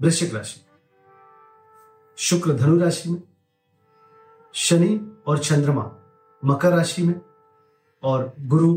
वृश्चिक राशि शुक्र धनु राशि में, शनि और चंद्रमा मकर राशि में, और गुरु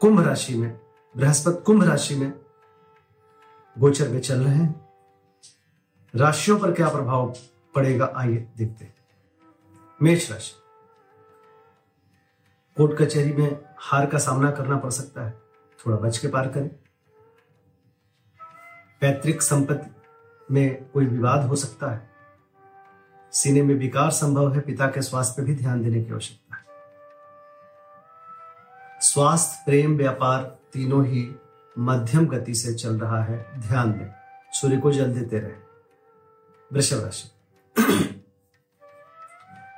कुंभ राशि में, बृहस्पति कुंभ राशि में गोचर में चल रहे हैं। राशियों पर क्या प्रभाव पड़ेगा, आइए देखते हैं। मेष राशि, कोर्ट कचहरी में हार का सामना करना पड़ सकता है। थोड़ा बच के पार करें। पैतृक संपत्ति में कोई विवाद हो सकता है। सीने में विकार संभव है, पिता के स्वास्थ्य पर भी ध्यान देने की आवश्यकता है। स्वास्थ्य, प्रेम, व्यापार तीनों ही मध्यम गति से चल रहा है, ध्यान दें सूर्य को जल देते रहे। वृषभ राशि।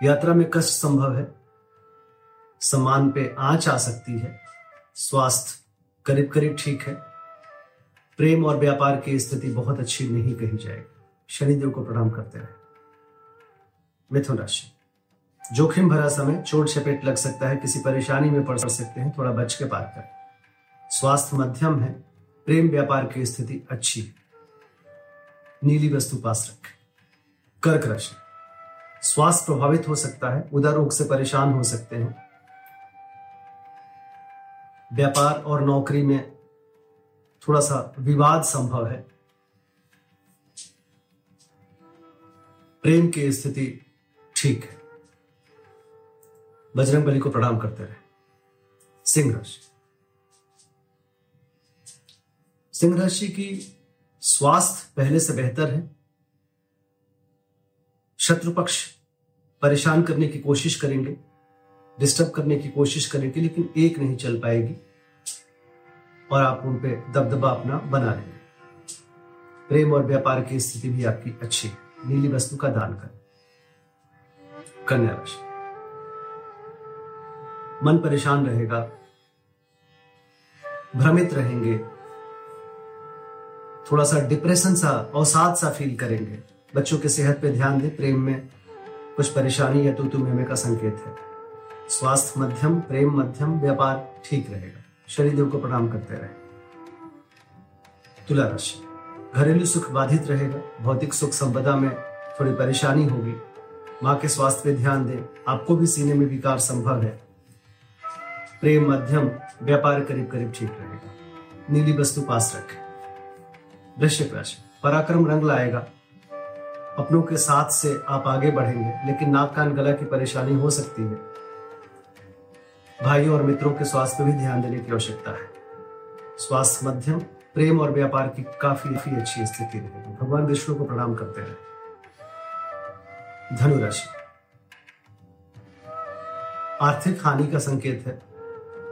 यात्रा में कष्ट संभव है। सम्मान पे आँच आ सकती है। स्वास्थ्य करीब करीब ठीक है। प्रेम और व्यापार की स्थिति बहुत अच्छी नहीं कही जाएगी। शनिदेव को प्रणाम करते रहे। मिथुन राशि। जोखिम भरा समय, चोट चपेट लग सकता है, किसी परेशानी में पड़ सकते हैं, थोड़ा बच के पार करें। स्वास्थ्य मध्यम है, प्रेम व्यापार की स्थिति अच्छी है। नीली वस्तु पास रखें। कर्क राशि। स्वास्थ्य प्रभावित हो सकता है उदर रोग से परेशान हो सकते हैं। व्यापार और नौकरी में थोड़ा सा विवाद संभव है। प्रेम की स्थिति ठीक है। बजरंग बली को प्रणाम करते रहे। सिंह राशि सिंह राशि की स्वास्थ्य पहले से बेहतर है। शत्रु पक्ष परेशान करने की कोशिश करेंगे, डिस्टर्ब करने की कोशिश करेंगे, लेकिन एक नहीं चल पाएगी। और आप उन पे दबदबा अपना बना लेंगे प्रेम और व्यापार की स्थिति भी आपकी अच्छी है। नीली वस्तु का दान करें। कन्या राशि। मन परेशान रहेगा। भ्रमित रहेंगे। थोड़ा सा डिप्रेशन सा, अवसाद सा फील करेंगे। बच्चों की सेहत पे ध्यान दें। प्रेम में कुछ परेशानी या तो तुम्हें का संकेत है। स्वास्थ्य मध्यम, प्रेम मध्यम, व्यापार ठीक रहेगा। शनिदेव को प्रणाम करते रहे। तुला राशि घरेलू सुख बाधित रहेगा, भौतिक सुख संपदा में थोड़ी परेशानी होगी। माँ के स्वास्थ्य पे ध्यान दें, आपको भी सीने में विकार संभव है। प्रेम मध्यम, व्यापार करीब करीब ठीक रहेगा। नीली वस्तु पास रखें। वृश्चिक राशि, पराक्रम रंग लाएगा। अपनों के साथ से आप आगे बढ़ेंगे, लेकिन नाक कान गला की परेशानी हो सकती है। भाइयों और मित्रों के स्वास्थ्य पर भी ध्यान देने की आवश्यकता है। स्वास्थ्य मध्यम, प्रेम और व्यापार की काफ़ी काफ़ी अच्छी स्थिति रहेगी भगवान विष्णु को प्रणाम करते रहे धनुराशि। आर्थिक हानि का संकेत है।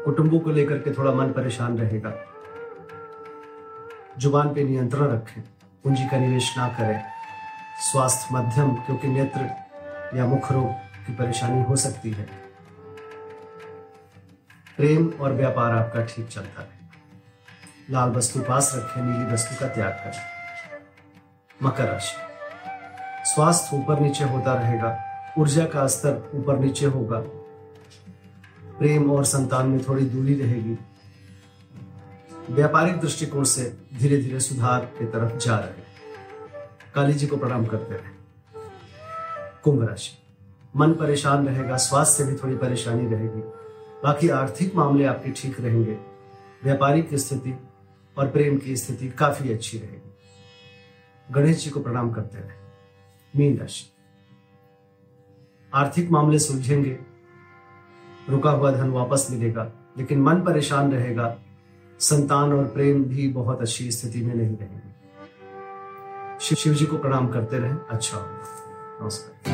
कुटुंबों को लेकर के थोड़ा मन परेशान रहेगा। ज़ुबान पे नियंत्रण रखें। पूंजी का निवेश ना करें। स्वास्थ्य मध्यम, क्योंकि नेत्र या मुख रोग की परेशानी हो सकती है। प्रेम और व्यापार आपका ठीक चलता है लाल वस्तु पास रखें, नीली वस्तु का त्याग करें। मकर राशि। स्वास्थ्य ऊपर नीचे होता रहेगा, ऊर्जा का स्तर ऊपर नीचे होगा। प्रेम और संतान में थोड़ी दूरी रहेगी। व्यापारिक दृष्टिकोण से धीरे धीरे सुधार की तरफ़ जा रहे काली जी को प्रणाम करते रहे। कुंभ राशि। मन परेशान रहेगा, स्वास्थ्य से भी थोड़ी परेशानी रहेगी। बाकी आर्थिक मामले आपके ठीक रहेंगे। व्यापारिक स्थिति और प्रेम की स्थिति काफ़ी अच्छी रहेगी। गणेश जी को प्रणाम करते रहे। मीन राशि। आर्थिक मामले सुलझेंगे। रुका हुआ धन वापस मिलेगा, लेकिन मन परेशान रहेगा। संतान और प्रेम भी बहुत अच्छी स्थिति में नहीं रहेंगे। शिव जी को प्रणाम करते रहें। अच्छा होगा। नमस्कार।